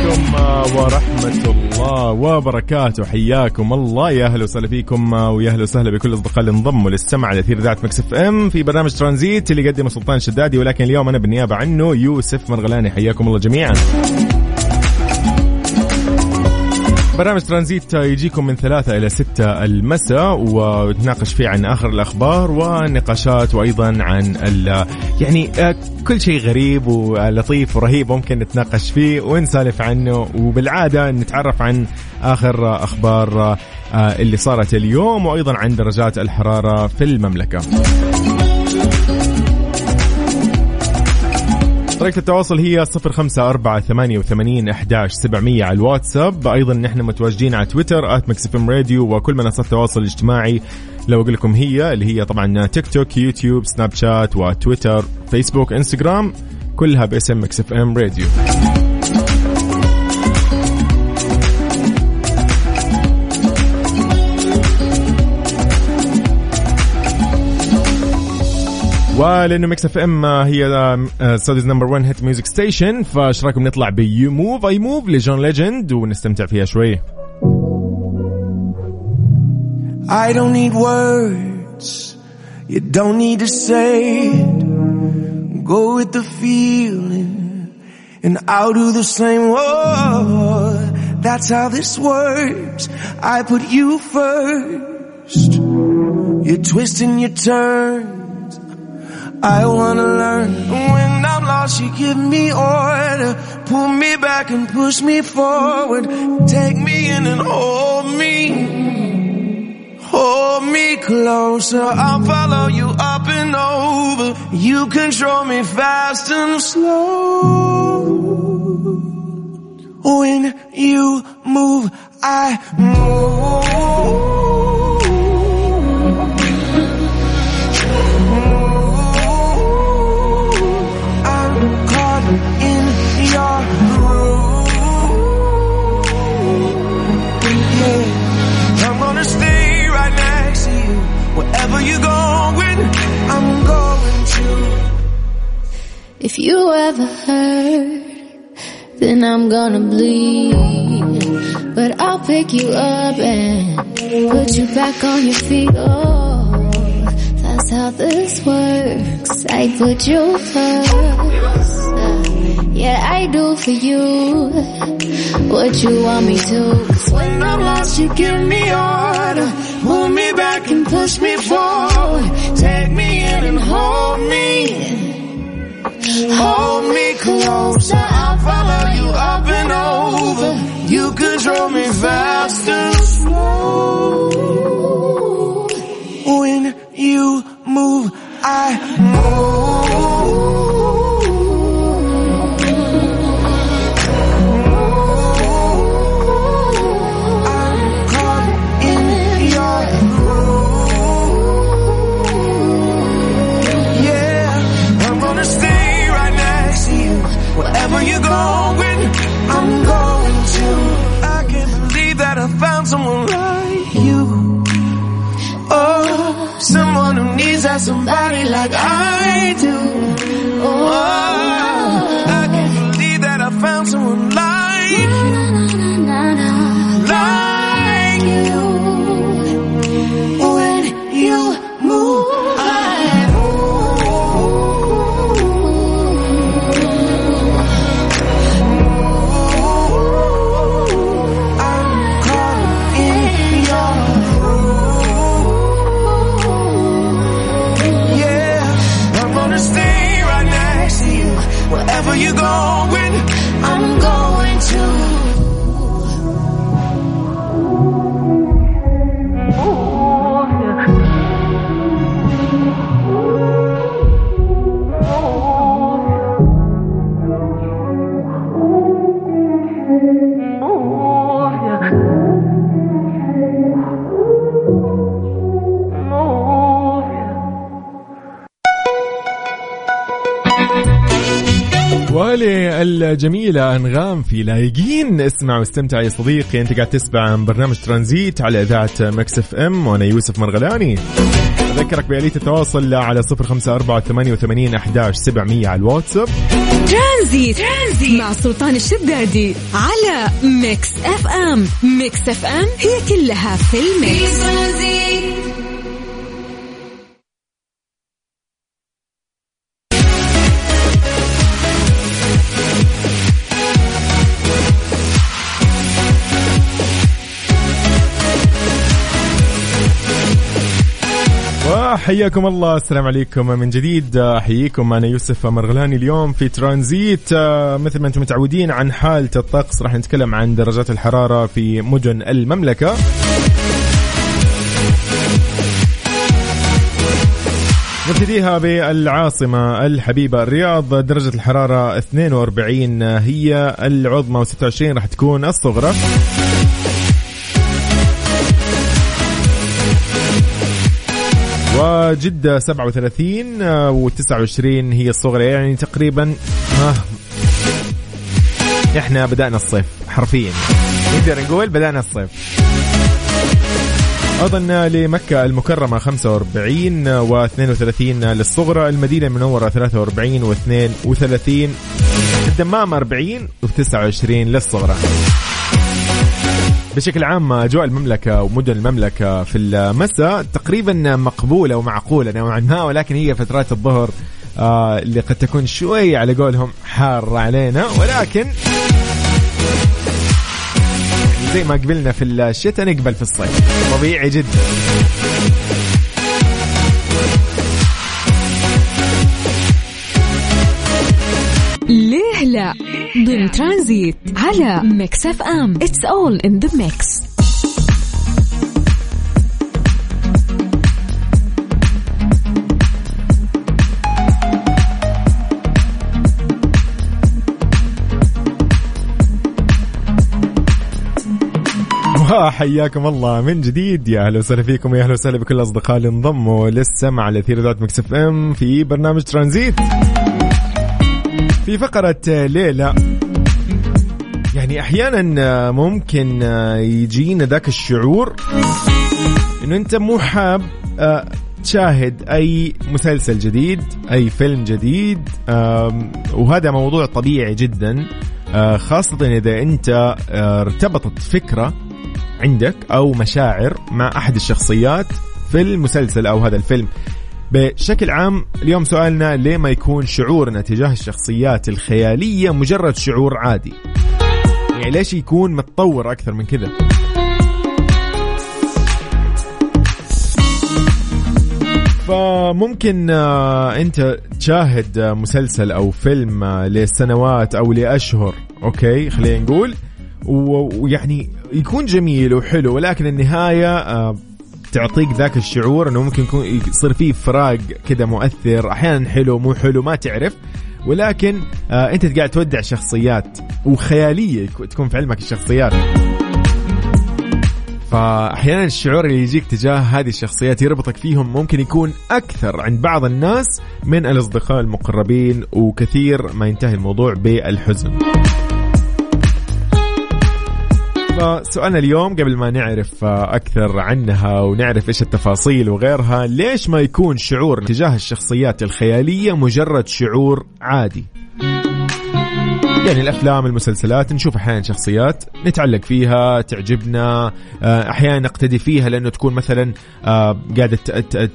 عليكم ورحمة الله وبركاته. حياكم الله. يا أهلا وسهلا فيكم ويا أهلا وسهلا بكل الأصدقاء اللي انضموا للسمع على أثير Mix FM في برنامج ترانزيت اللي يقدمه سلطان الشدادي ولكن اليوم أنا بالنيابة عنه يوسف مرغلاني. حياكم الله جميعا. برنامج ترانزيت يجيكم من ثلاثة إلى ستة المساء ونتناقش فيه عن آخر الأخبار ونقاشات وأيضا عن يعني آه، كل شيء غريب ولطيف ورهيب ممكن نتناقش فيه ونسالف عنه وبالعادة نتعرف عن آخر أخبار آه، اللي صارت اليوم وأيضا عن درجات الحرارة في المملكة. طريقة التواصل هي صفر خمسة أربعة ثمانية وثمانين أحداش سبعمية على الواتساب. أيضا نحن متواجدين على تويتر آت مكسفم راديو وكل منصات التواصل الاجتماعي. لو أقول لكم هي اللي هي طبعا TikTok YouTube Snapchat و Twitter Facebook Instagram كلها باسم Mix FM Radio. ولانه ميكس اف ام هي سعوديز نمبر 1 هيت ميوزك ستيشن فايش رايكم نطلع بيو موف اي موف لجون ليجند ونستمتع فيها شوي I don't need words. You don't need to say it. Go with the feeling and I'll do the same. Oh, that's how this works. I put you first. You're twisting your turns. I wanna learn. When I'm lost, you give me order. Pull me back and push me forward. Take me in and hold me. Hold me closer, I'll follow you up and over. You control me fast and slow. When you move, I move. Wherever you're going, I'm going to. If you ever hurt, then I'm gonna bleed. But I'll pick you up and put you back on your feet. Oh, that's how this works. I put you first. Yeah, I do for you what you want me to. Cause when I'm lost, you give me order. Back and push me forward. Take me in and hold me. Hold me closer, I'll follow you up and over. You control me fast and slow. please somebody like I do. Oh. الجميلة أنغام في لايقين. اسمع واستمتع يا صديقي. أنت قاعد تسمع برنامج ترانزيت على إذاعة Mix FM. وأنا يوسف مرغلاني. أذكرك بآلية التواصل على صفر خمسة أربعة ثمانية وثمانين أحداش سبعمية على الواتساب. Tranzit. Tranzit. مع سلطان الشدادي على Mix FM. Mix FM هي كلها في في ال mix Tranzit وحياكم الله. السلام عليكم. من جديد أحييكم. أنا يوسف مرغلاني اليوم في ترانزيت. آه، مثل ما أنتم متعودين عن حالة الطقس راح نتكلم عن درجات الحرارة في مدن المملكة. نبتديها بالعاصمة الحبيبة الرياض. درجة الحرارة 42 هي العظمى و26 راح تكون الصغرى. وجدة 37 و29 هي الصغرى. يعني تقريبا آه إحنا بدأنا الصيف حرفيا. نقدر نقول بدأنا الصيف. أيضا لمكة المكرمة 45 و32 للصغرى. المدينة المنورة 43 و32 الدمام 40 و29 للصغرى. بشكل عام أجواء المملكة ومدن المملكة في المساء تقريبا مقبولة ومعقولة نوعا ما ولكن هي فترات الظهر آه اللي قد تكون شوي على قولهم حارة علينا. ولكن زي ما قبلنا في الشتاء نقبل في الصيف. طبيعي جدا. ضمن ترانزيت على Mix FM. It's all in the mix وحياكم الله من جديد. يا أهلا وسهلا فيكم يا أهلا وسهلا بكل الاصدقاء اللي انضموا للسمع على اثير إذاعة Mix FM في برنامج ترانزيت. في فقرة ليلى. يعني أحيانا ممكن يجينا ذاك الشعور إنه أنت مو حاب آه، تشاهد أي مسلسل جديد أي فيلم جديد وهذا موضوع طبيعي جدا. آه، خاصة إذا أنت آه، ارتبطت فكرة عندك أو مشاعر مع أحد الشخصيات في المسلسل أو هذا الفيلم. بشكل عام اليوم سؤالنا ليه ما يكون شعورنا تجاه الشخصيات الخيالية مجرد شعور عادي؟ يعني ليش يكون متطور أكثر من كذا؟ فممكن آه، أنت تشاهد آه، مسلسل أو فيلم آه، لسنوات أو لأشهر أوكي؟ خلينا نقول. ويعني يكون جميل وحلو ولكن النهاية تعطيك ذاك الشعور إنه ممكن يكون يصير فيه فراق كذا مؤثر أحيانا حلو مو حلو ما تعرف. ولكن آه أنت قاعد تودع شخصيات وخيالية تكون في علمك الشخصيات. فأحيانا الشعور اللي يجيك تجاه هذه الشخصيات يربطك فيهم ممكن يكون أكثر عند بعض الناس من الأصدقاء المقربين وكثير ما ينتهي الموضوع بالحزن. فسؤالنا اليوم قبل ما نعرف آه، أكثر عنها ونعرف إيش التفاصيل وغيرها ليش ما يكون شعور تجاه الشخصيات الخيالية مجرد شعور عادي؟ يعني الأفلام المسلسلات نشوف أحيانا شخصيات نتعلق فيها تعجبنا آه، أحيانا نقتدي فيها لأنه تكون مثلا آه، قاعدة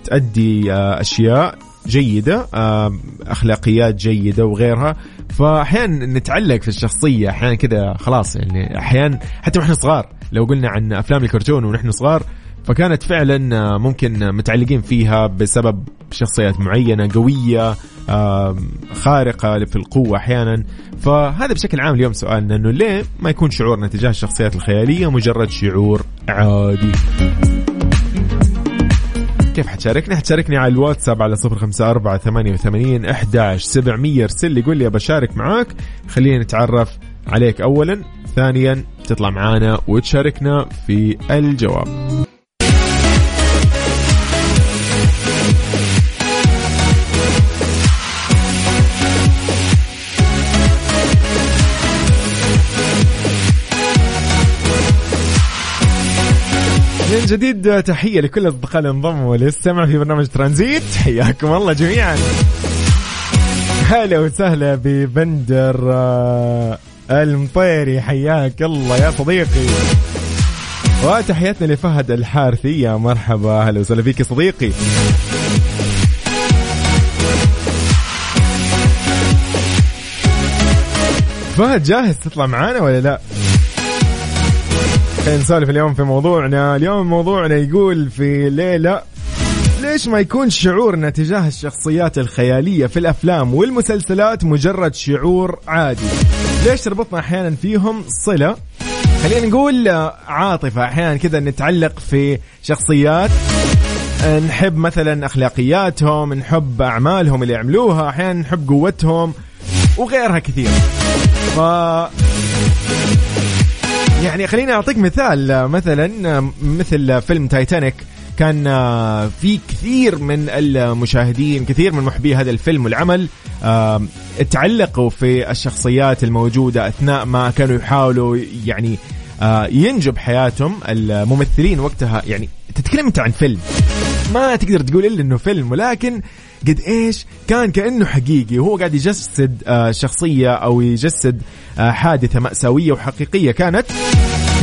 تأدي أشياء جيدة أخلاقيات جيدة وغيرها. فأحيانا نتعلق في الشخصية أحيانا كذا خلاص يعني أحيانا حتى وإحنا صغار. لو قلنا عن أفلام الكرتون ونحن صغار فكانت فعلا ممكن متعلقين فيها بسبب شخصيات معينة قوية خارقة في القوة أحيانا. فهذا بشكل عام اليوم سؤالنا إنه ليه ما يكون شعورنا تجاه الشخصيات الخيالية مجرد شعور عادي؟ كيف حتشاركني؟ حتشاركني على الواتساب على صفر خمسة أربعة ثمانية وثمانين أحداش سبعمية ارسل لي قول لي بشارك معاك خلينا نتعرف عليك أولا ثانيا تطلع معانا وتشاركنا في الجواب من جديد تحية لكل الأصدقاء اللي انضموا للسمع في برنامج ترانزيت. حياكم الله جميعا. هلا وسهلا ببندر آه، المطيري. حياك الله يا صديقي. وتحياتنا لفهد الحارثي. يا مرحبا هلا وسهلا فيك صديقي. فهد جاهز تطلع معانا ولا لا؟ خلينا نسولف اليوم في موضوعنا، اليوم موضوعنا يقول في ليلة ليش ما يكون شعورنا تجاه الشخصيات الخيالية في الأفلام والمسلسلات مجرد شعور عادي؟ ليش تربطنا أحيانا فيهم صلة؟ خلينا نقول عاطفة أحيانا كذا نتعلق في شخصيات نحب مثلا أخلاقياتهم نحب أعمالهم اللي يعملوها أحيانا نحب قوتهم وغيرها كثير ف يعني خليني أعطيك مثال مثلا مثل فيلم تايتانيك كان في كثير من المشاهدين كثير من محبي هذا الفيلم والعمل تعلقوا في الشخصيات الموجودة أثناء ما كانوا يحاولوا يعني ينجوا بحياتهم الممثلين وقتها. يعني تتكلم أنت عن فيلم ما تقدر تقول إلا إنه فيلم ولكن قد إيش كان كأنه حقيقي وهو قاعد يجسد شخصية أو يجسد حادثة مأساوية وحقيقية كانت.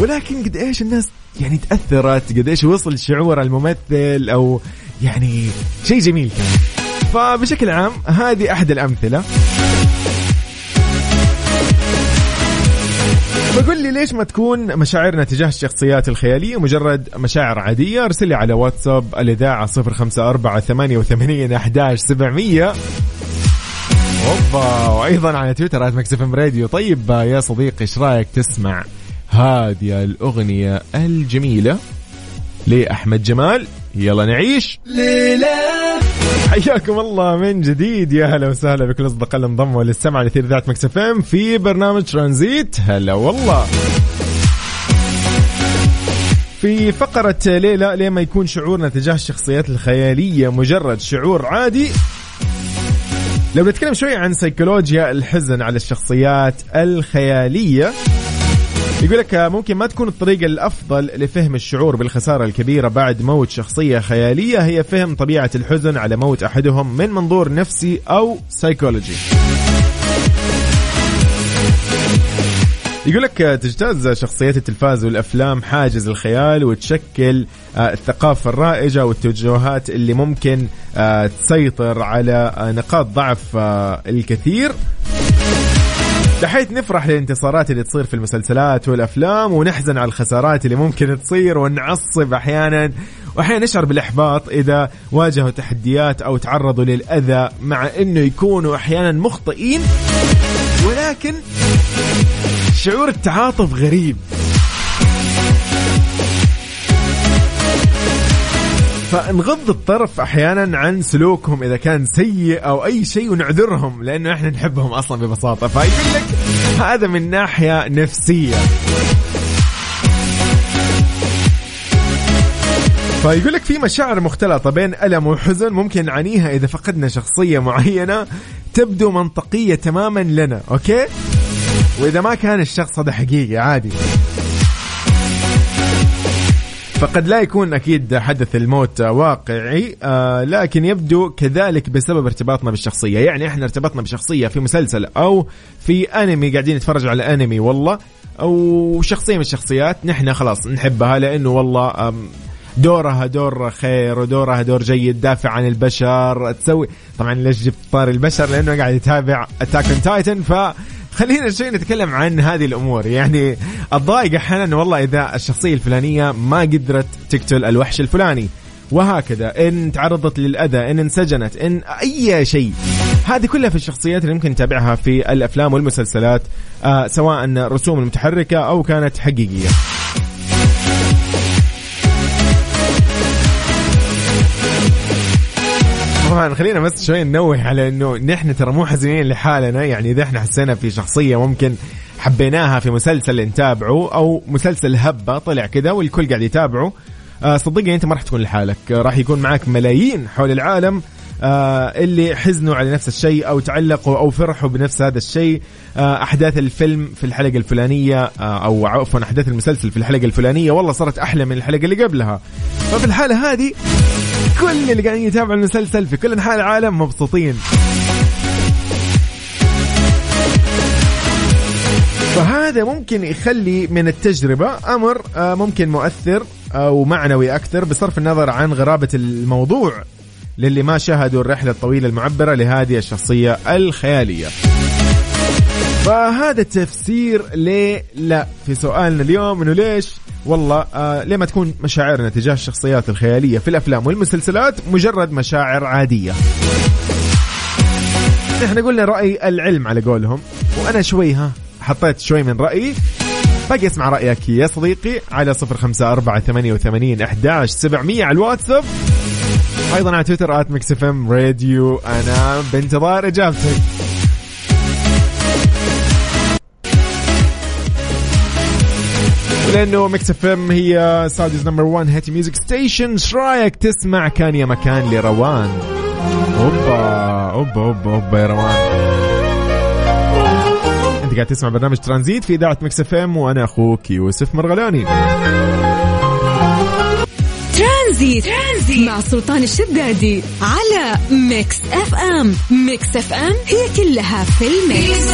ولكن قد إيش الناس يعني تأثرت قد إيش وصل شعور الممثل أو يعني شيء جميل كان. فبشكل عام هذه أحد الأمثلة. فقل لي ليش ما تكون مشاعرنا تجاه الشخصيات الخيالية؟ مجرد مشاعر عادية. أرسل لي على واتساب الإذاعة 054 88 11 700 أوبا وأيضا على تويتر مكسف راديو. طيب يا صديقي إيش رأيك تسمع هذه الأغنية الجميلة لأحمد جمال؟ يلا نعيش. ليلة حياكم الله من جديد. يا هلا وسهلا بكل أصدقاء اللي انضموا للسمع لثير ذات إم في برنامج ترانزيت. هلا والله. في فقرة ليلة ليه ما يكون شعورنا تجاه الشخصيات الخيالية مجرد شعور عادي. لو نتكلم شوي عن سيكولوجيا الحزن على الشخصيات الخيالية يقول لك ممكن ما تكون الطريقة الأفضل لفهم الشعور بالخسارة الكبيرة بعد موت شخصية خيالية هي فهم طبيعة الحزن على موت أحدهم من منظور نفسي أو سيكولوجي يقول لك تجتاز شخصيات التلفاز والأفلام حاجز الخيال وتشكل الثقافة الرائجة والتوجهات اللي ممكن تسيطر على نقاط ضعف الكثير. بحيث نفرح للانتصارات اللي تصير في المسلسلات والأفلام ونحزن على الخسارات اللي ممكن تصير ونعصب أحيانا وأحيانا نشعر بالإحباط إذا واجهوا تحديات أو تعرضوا للأذى مع إنه يكونوا أحيانا مخطئين. ولكن شعور التعاطف غريب. فنغض الطرف أحيانا عن سلوكهم إذا كان سيء أو أي شيء ونعذرهم لأنه إحنا نحبهم أصلا ببساطة. فيقول لك هذا من ناحية نفسية. فيقول لك في مشاعر مختلطة بين ألم وحزن ممكن نعانيها إذا فقدنا شخصية معينة تبدو منطقية تماما لنا أوكي؟ وإذا ما كان الشخص هذا حقيقي عادي. فقد لا يكون أكيد حدث الموت واقعي آه لكن يبدو كذلك بسبب ارتباطنا بالشخصية. يعني إحنا ارتبطنا بشخصية في مسلسل أو في أنمي قاعدين نتفرج على أنمي والله. أو شخصية من الشخصيات نحن خلاص نحبها لأنه والله دورها دور خير ودورها دور جيد دافع عن البشر تسوي. طبعا ليش جبت طار البشر؟ لأنه قاعد يتابع Attack Titan ف خلينا شوي نتكلم عن هذه الأمور. يعني الضايق أحيانا والله إذا الشخصية الفلانية ما قدرت تقتل الوحش الفلاني. وهكذا. إن تعرضت للأذى إن انسجنت إن أي شيء. هذه كلها في الشخصيات اللي ممكن نتابعها في الأفلام والمسلسلات آه سواء الرسوم المتحركة أو كانت حقيقية. طبعا خلينا بس شوي ننوه على إنه نحن ترى مو حزينين لحالنا. يعني إذا إحنا حسينا في شخصية ممكن حبيناها في مسلسل نتابعه أو مسلسل هبة طلع كذا والكل قاعد يتابعه آه صدقني أنت ما راح تكون لحالك. راح يكون معك ملايين حول العالم. آه اللي حزنوا على نفس الشيء أو تعلقوا أو فرحوا بنفس هذا الشيء. آه أحداث الفيلم في الحلقة الفلانية آه أو عفوا أحداث المسلسل في الحلقة الفلانية والله صارت أحلى من الحلقة اللي قبلها. ففي الحالة هذه كل اللي قاعدين يتابعوا المسلسل في كل أنحاء العالم مبسوطين. فهذا ممكن يخلي من التجربة أمر آه، ممكن مؤثر أو معنوي أكثر بصرف النظر عن غرابة الموضوع. للي ما شاهدوا الرحلة الطويلة المعبرة لهذه الشخصية الخيالية. فهذا التفسير ليه لا في سؤالنا اليوم إنه ليش؟ والله آه ليه ما تكون مشاعرنا تجاه الشخصيات الخيالية في الأفلام والمسلسلات مجرد مشاعر عادية؟ إحنا قلنا رأي العلم على قولهم وأنا شوي ها حطيت شوي من رأيي. باقي اسمع رأيك يا صديقي على صفر خمسة أربعة ثمانية وثمانين أحداش سبعمية على الواتساب. أيضا على تويتر at Mix FM Radio. أنا بانتظار إجابتك. لأنه Mix FM هي Saudi's number 1 hit music station. إيش رأيك تسمع كان يا مكان لروان؟ أوبا أوبا أوبا أوبا يا روان. أنت قاعد تسمع برنامج ترانزيت في إذاعة Mix FM وأنا أخوك يوسف مرغلاني ترانزيت. ترانزيت. مع سلطان الشدادي على Mix FM. Mix FM هي كلها في ال mix.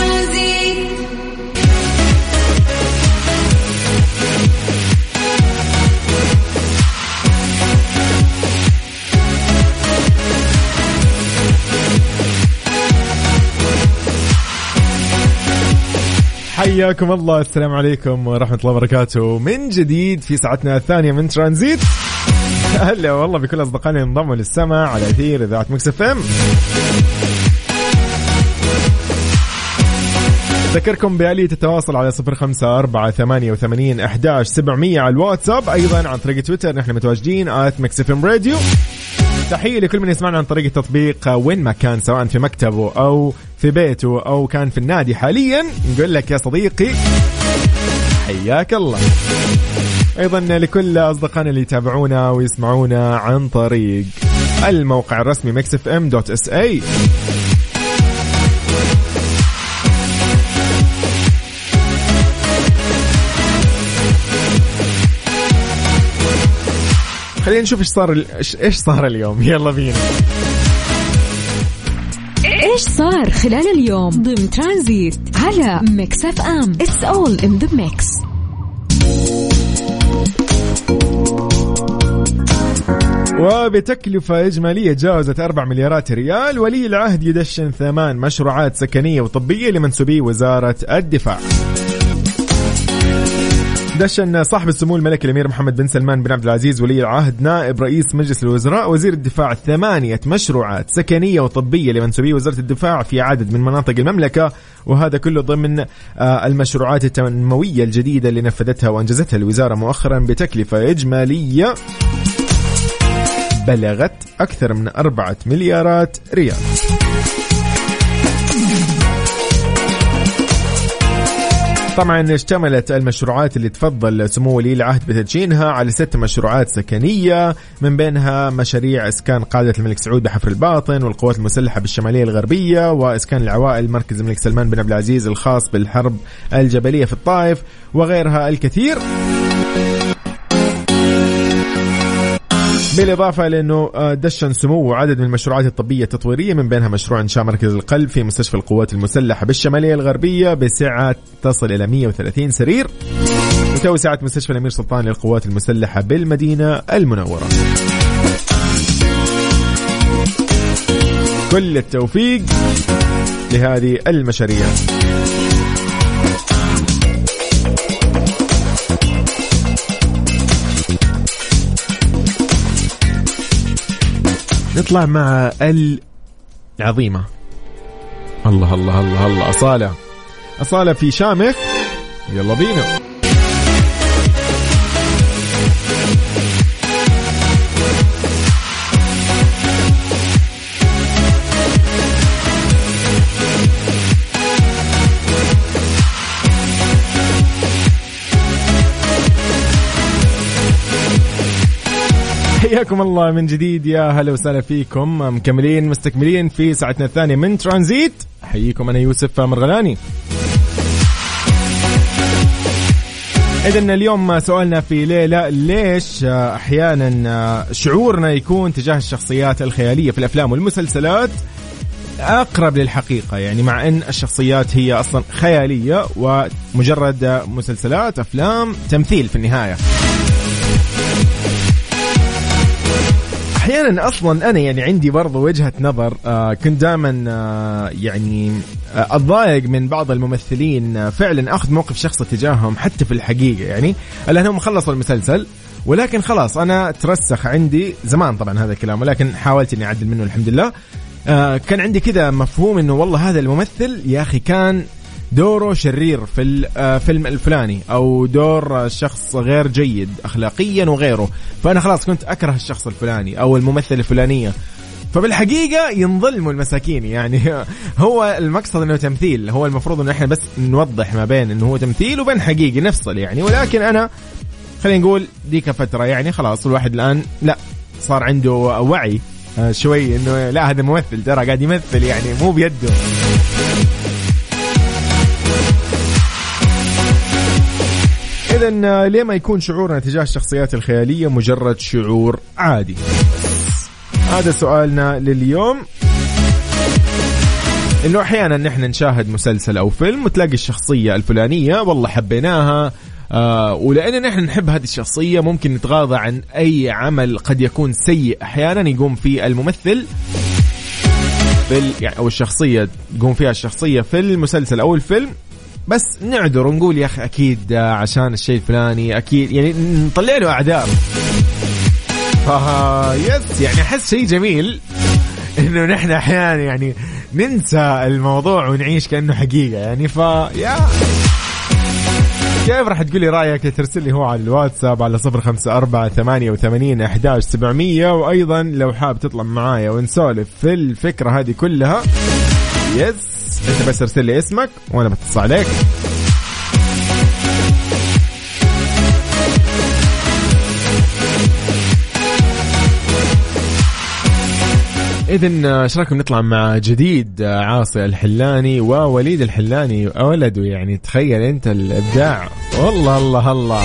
حياكم الله. السلام عليكم ورحمة الله وبركاته. من جديد في ساعتنا الثانية من ترانزيت. هلا والله بكل أصدقائنا انضموا للسمع على أثير إذاعة Mix FM. ذكركم بآلية التواصل على صفر خمسة أربعة ثمانية وثمانين أحداش سبعمية على الواتساب أيضا عن طريق تويتر نحن متواجدين at FM Radio. تحية لكل من يسمعنا عن طريق التطبيق وين ما كان سواء في مكتبه أو في بيته أو كان في النادي حاليا. نقول لك يا صديقي حياك الله. أيضا لكل أصدقائنا اللي يتابعونا ويسمعونا عن طريق الموقع الرسمي Mix FM dot SA. خلينا نشوف إيش صار إيش صار اليوم. يلا بينا. إيش صار خلال اليوم؟ ضمن ترانزيت على Mix FM. It's all in the mix وبتكلفة إجمالية جاوزت 4 مليارات ريال. ولي العهد يدشن ثمان مشروعات سكنية وطبية لمنسوبي وزارة الدفاع. دشن صاحب السمو الملكي الأمير محمد بن سلمان بن عبد العزيز ولي العهد نائب رئيس مجلس الوزراء وزير الدفاع ثمانية مشروعات سكنية وطبية لمنسوبي وزارة الدفاع في عدد من مناطق المملكة. وهذا كله ضمن آه، المشروعات التنموية الجديدة اللي نفذتها وأنجزتها الوزارة مؤخرا بتكلفة إجمالية بلغت أكثر من أربعة مليارات ريال. طبعا اشتملت المشروعات اللي تفضل سمو ولي العهد بتدشينها على ست مشروعات سكنية من بينها مشاريع إسكان قادة الملك سعود بحفر الباطن والقوات المسلحة بالشمالية الغربية وإسكان العوائل مركز الملك سلمان بن عبد العزيز الخاص بالحرب الجبلية في الطائف وغيرها الكثير. بالإضافة لأنه آه، دشن سمو عدد من المشروعات الطبية التطويرية من بينها مشروع إنشاء مركز القلب في مستشفى القوات المسلحة بالشمالية الغربية بسعة تصل إلى 130 سرير. وتوسعة مستشفى الأمير سلطان للقوات المسلحة بالمدينة المنورة. كل التوفيق لهذه المشاريع. نطلع مع العظيمة. الله الله الله الله. أصالة. أصالة في شامخ. يلا بينا. حياكم الله من جديد يا هلا وسهلا فيكم. مكملين مستكملين في ساعتنا الثانية من ترانزيت. حييكم أنا يوسف مرغلاني. إذا اليوم سؤالنا في ليلة ليش أحيانا شعورنا يكون تجاه الشخصيات الخيالية في الأفلام والمسلسلات أقرب للحقيقة؟ يعني مع أن الشخصيات هي أصلا خيالية ومجرد مسلسلات أفلام تمثيل في النهاية. أحيانا أصلا أنا يعني عندي برضو وجهة نظر آه كنت دائما آه يعني آه أتضايق من بعض الممثلين آه فعلا أخذ موقف شخصي تجاههم حتى في الحقيقة يعني لأنهم خلصوا المسلسل. ولكن خلاص أنا ترسخ عندي زمان طبعا هذا الكلام ولكن حاولت إني أعدل منه الحمد لله. آه كان عندي كذا مفهوم إنه والله هذا الممثل يا أخي كان دوره شرير في الفيلم الفلاني أو دور شخص غير جيد اخلاقيا وغيره. فأنا خلاص كنت أكره الشخص الفلاني أو الممثلة الفلانية. فبالحقيقة ينظلموا المساكين يعني هو المقصد إنه تمثيل. هو المفروض إنه إحنا بس نوضح ما بين إنه هو تمثيل وبين حقيقي نفصل يعني. ولكن أنا خلينا نقول ديك فترة يعني خلاص الواحد الآن لا صار عنده وعي آه، شوي إنه لا هذا ممثل ترى قاعد يمثل يعني مو بيده. اذا ليه ما يكون شعورنا تجاه الشخصيات الخيالية مجرد شعور عادي؟ هذا سؤالنا لليوم. إنه أحيانا نحن نشاهد مسلسل أو فيلم وتلاقي الشخصية الفلانية والله حبيناها آه ولأن نحن نحب هذه الشخصية ممكن نتغاضى عن أي عمل قد يكون سيء. أحيانا يقوم فيه الممثل في يعني أو الشخصية تقوم فيها الشخصية في المسلسل أو الفيلم. بس نعذر ونقول يا أخي أكيد عشان الشيء الفلاني أكيد يعني نطلع له أعذار. فا يس يعني أحس شيء جميل إنه نحن أحيانا يعني ننسى الموضوع ونعيش كأنه حقيقة يعني فا يا. كيف راح تقول لي رأيك؟ ترسل لي هو على الواتساب على صفر خمسة أربعة ثمانية وثمانين أحداش سبعمية وأيضا لو حاب تطلع معايا ونسولف في الفكرة هذه كلها يس. انت بس ارسل لي اسمك وأنا بتصل عليك. اذا إيش رأيكم نطلع مع جديد عاصي الحلاني ووليد الحلاني؟ ولده يعني تخيل أنت الإبداع. والله الله الله.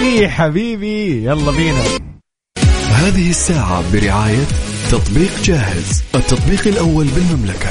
إي حبيبي يلا بينا. هذه الساعة برعاية تطبيق جاهز التطبيق الأول بالمملكة.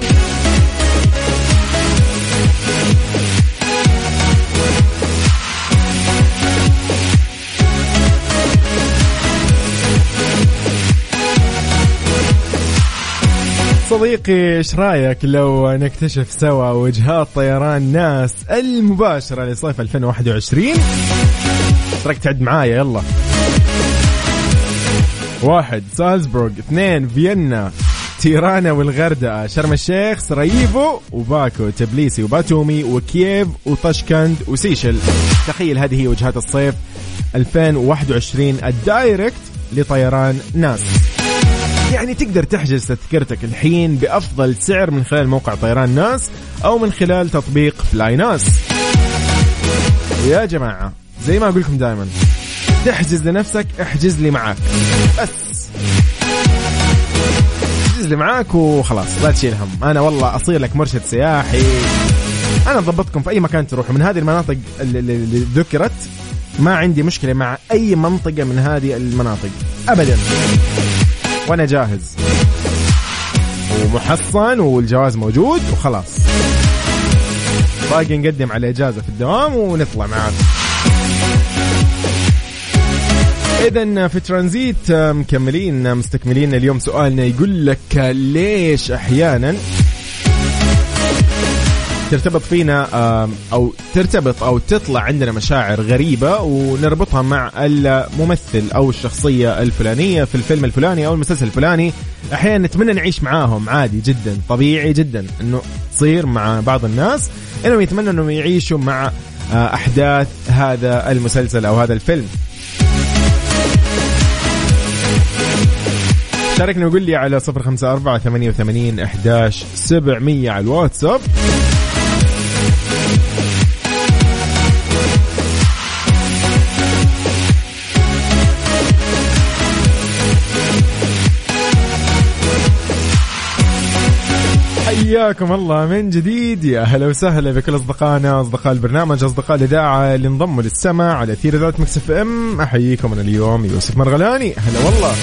صديقي إيش رأيك لو نكتشف سوا وجهات طيران ناس المباشرة لصيف 2021 إيش رايك تعد معايا يلا. واحد سالزبورغ. اثنين فيينا تيرانا والغردقة. شرم الشيخ سراييفو وباكو تبليسي وباتومي وكييف وطشكند وسيشل. تخيل هذه هي وجهات الصيف 2021 ال direct لطيران ناس. يعني تقدر تحجز تذكرتك الحين بأفضل سعر من خلال موقع طيران ناس أو من خلال تطبيق فلاي ناس. يا جماعة زي ما أقول لكم دائما تحجز لنفسك احجز لي معاك. بس. احجز لي معاك وخلاص لا تشيل هم. أنا والله أصير لك مرشد سياحي. أنا ضبطكم في أي مكان تروحوا من هذه المناطق اللي ذكرت ما عندي مشكلة مع أي منطقة من هذه المناطق. أبدا. وأنا جاهز. ومحصن والجواز موجود وخلاص. باقي نقدم على إجازة في الدوام ونطلع معاك اذا في ترانزيت مكملين مستكملين اليوم سؤالنا يقول لك ليش أحيانا ترتبط فينا أو ترتبط أو تطلع عندنا مشاعر غريبة ونربطها مع الممثل أو الشخصية الفلانية في الفيلم الفلاني أو المسلسل الفلاني. أحيانا نتمنى نعيش معاهم عادي جدا طبيعي جدا إنه تصير مع بعض الناس. إنهم يتمنوا إنهم يعيشوا مع آه، أحداث هذا المسلسل أو هذا الفيلم. شاركنا وقول لي على صفر خمسة أربعة ثمانية وثمانين أحداش سبعمية على الواتساب. حياكم الله من جديد. يا هلا وسهلا بكل أصدقائنا أصدقاء البرنامج أصدقاء الإذاعة اللي انضموا للسمع على أثير إذاعة Mix FM. أحييكم أنا اليوم يوسف مرغلاني. هلا والله.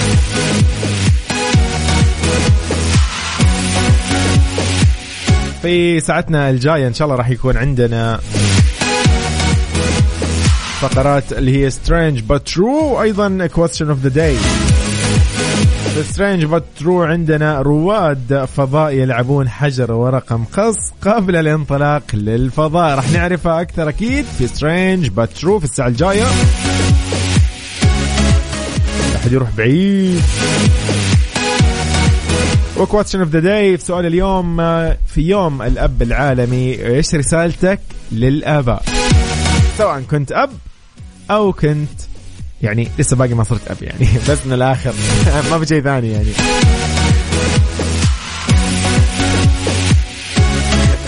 في ساعتنا الجاية إن شاء الله راح يكون عندنا فقرات اللي هي strange but true وأيضا question of the day strange but true عندنا رواد فضاء يلعبون حجر ورقة مقص قبل الانطلاق للفضاء. راح نعرفها أكثر أكيد في strange but true في الساعة الجاية. أحد يروح بعيد. و question of the day في سؤال اليوم في يوم الأب العالمي إيش رسالتك للآباء؟ سواء كنت أب أو كنت يعني لسه باقي ما صرت اب يعني. بس من الآخر. ما في شيء ثاني يعني.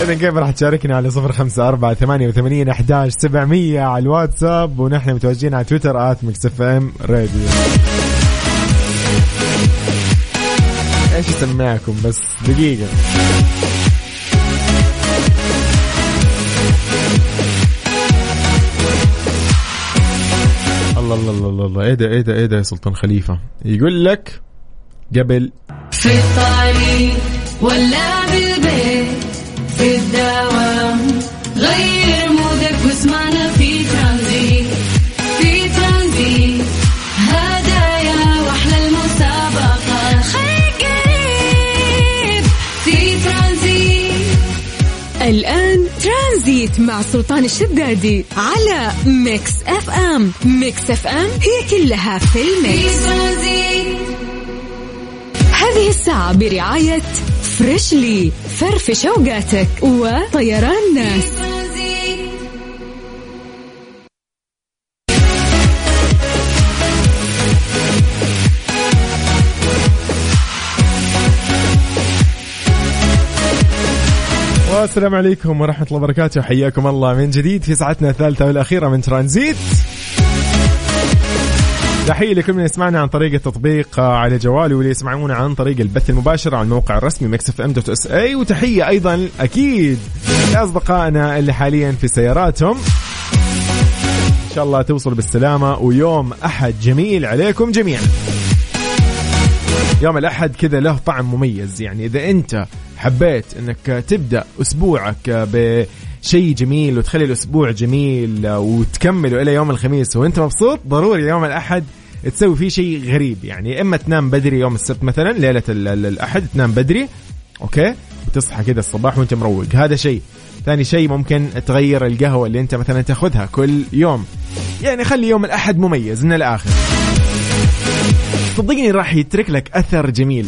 إذا كيف راح تشاركنا على صفر خمسة أربعة ثمانية وثمانين أحداش سبعمية على الواتساب ونحن متواجدين على تويتر at Mix FM Radio. إيش أسمعكم بس؟ دقيقة. الله الله الله الله, الله. إيه ده إيه ده إيه ده يا سلطان خليفة يقول لك قبل في الطريق ولا بالبيت في الدوام غير مودك واسمعنا في ترانزيت مع سلطان الشدادي على Mix FM. Mix FM it's all in the mix. هذه الساعة برعاية Freshly فرفش أوقاتك وطيران ناس. والسلام عليكم ورحمة الله وبركاته. حياكم الله من جديد في ساعتنا الثالثة والأخيرة من ترانزيت. تحية لكل من يسمعنا عن طريق التطبيق على جواله واللي يسمعونا عن طريق البث المباشر على الموقع الرسمي Mix FM dot SA وتحية أيضا أكيد لأصدقائنا اللي حاليا في سياراتهم. إن شاء الله توصل بالسلامة ويوم أحد جميل عليكم جميعا. يوم الأحد كذا له طعم مميز. يعني إذا أنت حبيت أنك تبدأ أسبوعك بشيء جميل وتخلي الأسبوع جميل وتكمله إلى يوم الخميس. وأنت مبسوط؟ ضروري يوم الأحد تسوي فيه شيء غريب. يعني إما تنام بدري يوم السبت مثلا ليلة ال- ال- الأحد تنام بدري أوكي؟ وتصحى كذا الصباح وأنت مروق. هذا شيء. ثاني شيء ممكن تغير القهوة اللي أنت مثلا تأخذها كل يوم. يعني خلي يوم الأحد مميز من الآخر. صدقني راح يترك لك أثر جميل.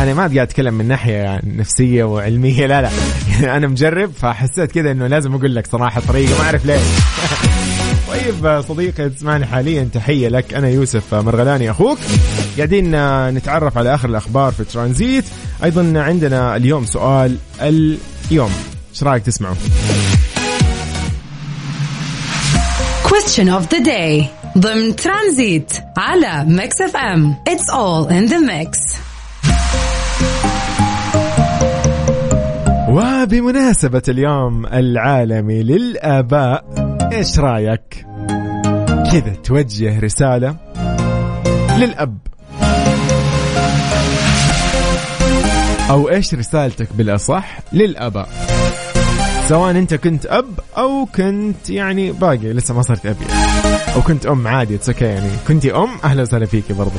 أنا ما قاعد أتكلم من ناحية نفسية وعلمية لا لا. يعني أنا مجرب فحسيت كذا إنه لازم أقول لك صراحة طريقة ما أعرف ليه طيب صديقي تسمعني حاليا تحية لك. أنا يوسف مرغلاني أخوك. قاعدين نتعرف على آخر الأخبار في ترانزيت. أيضا عندنا اليوم سؤال اليوم. إيش رأيك تسمعوا Question of the day. ضمن ترانزيت على Mix FM. It's all in the mix. وبمناسبة اليوم العالمي للآباء إيش رأيك؟ كذا توجه رسالة للأب أو إيش رسالتك بالأصح للآباء سواء أنت كنت أب أو كنت يعني باقي لسه ما صرت أب يعني. أو كنت أم عادي it's يعني كنتي أم أهلا وسهلا فيكي برضو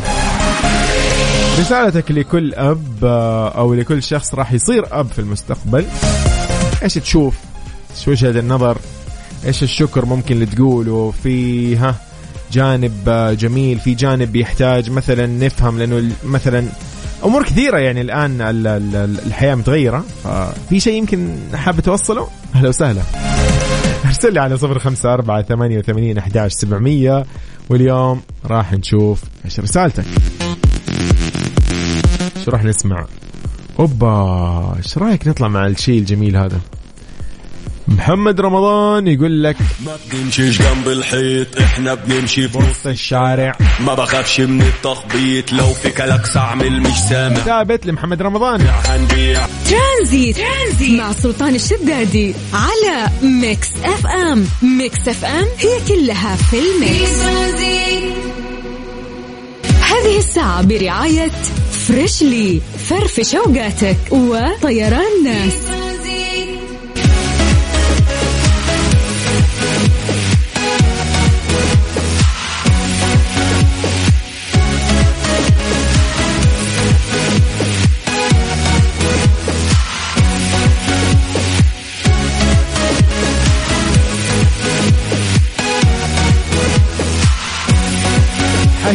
رسالتك لكل أب آه، أو لكل شخص راح يصير أب في المستقبل. إيش تشوف؟ شو وجهة النظر؟ إيش الشكر ممكن اللي تقوله في ها جانب آه، جميل في جانب يحتاج مثلا نفهم لأنه ال- مثلا أمور كثيرة يعني الآن ال- ال- ال- الحياة متغيرة ففي شيء يمكن حاب توصله؟ أهلا وسهلا. أرسل لي على صفر خمسة أربعة ثمانية وثمانين أحداش سبعمية واليوم راح نشوف إيش رسالتك. شو راح نسمع؟ أوبا إيش رأيك نطلع مع الشيء الجميل هذا؟ محمد رمضان يقول لك ما بنمشيش جنب الحيط إحنا بنمشي في وسط الشارع. ما بخافش من التخبيط لو في كلاكس اعمل مش سامع. ثابت لمحمد رمضان. هنبيع ترانزيت. ترانزيت مع سلطان الشدادي على Mix FM. Mix FM it's all in the mix ترانزيت. هذه الساعة برعاية Freshly فرفش اوقاتك وطيران ناس.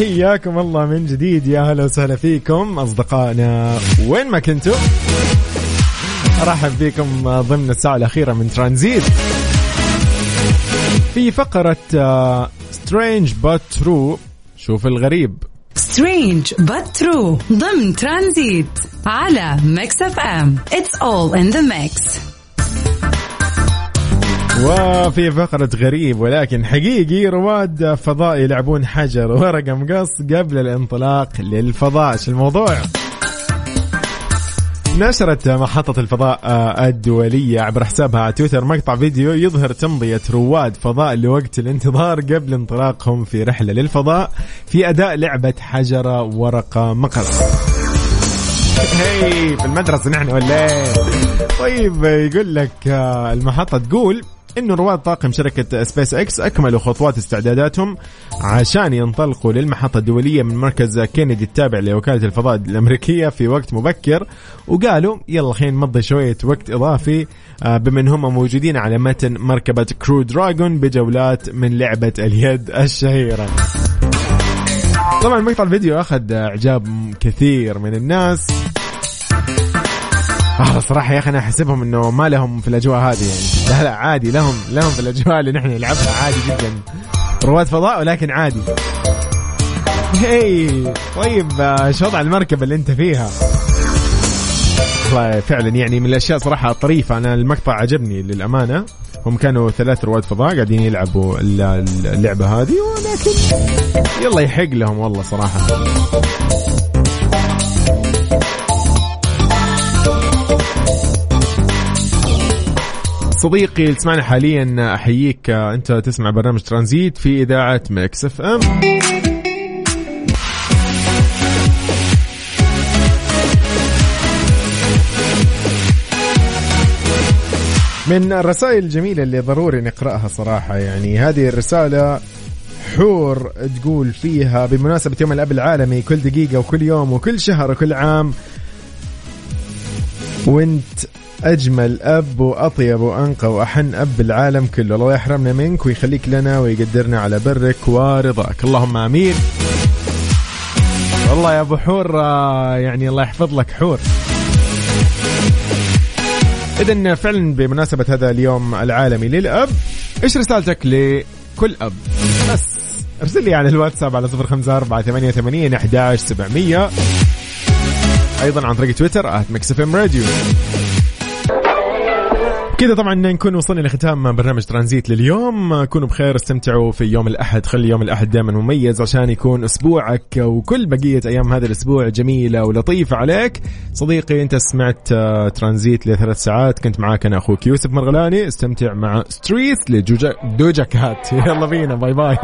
حياكم الله من جديد. يا هلا وسهلا فيكم أصدقائنا. وين ما كنتوا أرحب فيكم ضمن الساعة الأخيرة من ترانزيت. في فقرة strange but true شوف الغريب. strange but true ضمن ترانزيت على Mix FM. It's all in the mix. وفي فقرة غريب ولكن حقيقي رواد فضاء يلعبون حجر ورقة مقص قبل الانطلاق للفضاء إيش الموضوع؟ نشرت محطة الفضاء الدولية عبر حسابها على تويتر مقطع فيديو يظهر تمضية رواد فضاء لوقت الانتظار قبل انطلاقهم في رحلة للفضاء في أداء لعبة حجرة ورقة مقص هي في المدرسة نحن ولا؟ طيب يقول لك المحطة تقول إنه رواد طاقم شركة سبيس إكس اكملوا خطوات استعداداتهم عشان ينطلقوا للمحطة الدولية من مركز كينيدي التابع لوكالة الفضاء الأمريكية في وقت مبكر وقالوا يلا خلينا نمضي شوية وقت إضافي آه، بما هم موجودين على متن مركبة Crew Dragon بجولات من لعبة اليد الشهيرة. طبعا مقطع الفيديو أخذ إعجاب كثير من الناس آه صراحة يا أخي أنا أحسبهم إنه ما لهم في الأجواء هذه يعني. لا لا عادي لهم لهم في الأجواء اللي نحن نلعبها عادي جدا. رواد فضاء ولكن عادي. هي طيب آه، شو وضع المركبة اللي أنت فيها. والله فعلا يعني من الأشياء صراحة طريفة. أنا المقطع عجبني للأمانة. هم كانوا ثلاث رواد فضاء قاعدين يلعبوا الل- اللعبة هذه ولكن يلا يحق لهم والله صراحة. صديقي اللي تسمعنا حاليا أحييك. أنت تسمع برنامج ترانزيت في إذاعة Mix FM. من الرسائل الجميلة اللي ضروري نقرأها صراحة يعني هذه الرسالة حور تقول فيها بمناسبة يوم الأب العالمي كل دقيقة وكل يوم وكل شهر وكل عام وانت أجمل أب وأطيب وأنقى وأحن أب بالعالم كله. الله يحرمنا منك ويخليك لنا ويقدرنا على برك ورضاك اللهم آمين. والله يا أبو حور آه، يعني الله يحفظ لك حور. اذا فعلا بمناسبة هذا اليوم العالمي للأب إيش رسالتك لكل أب؟ بس أرسل لي على الواتساب على 054 11 700 أيضا عن طريق تويتر @Mix FM Radio كذا طبعا نكون وصلنا لختام برنامج ترانزيت لليوم. كونوا بخير استمتعوا في يوم الأحد. خلي يوم الأحد دائما مميز عشان يكون أسبوعك وكل بقية أيام هذا الأسبوع جميلة ولطيفة عليك. صديقي أنت سمعت آه، ترانزيت لثلاث ساعات. كنت معاك أنا أخوك يوسف مرغلاني. استمتع مع Streets ل Doja Doja Cat يلا بينا. bye bye.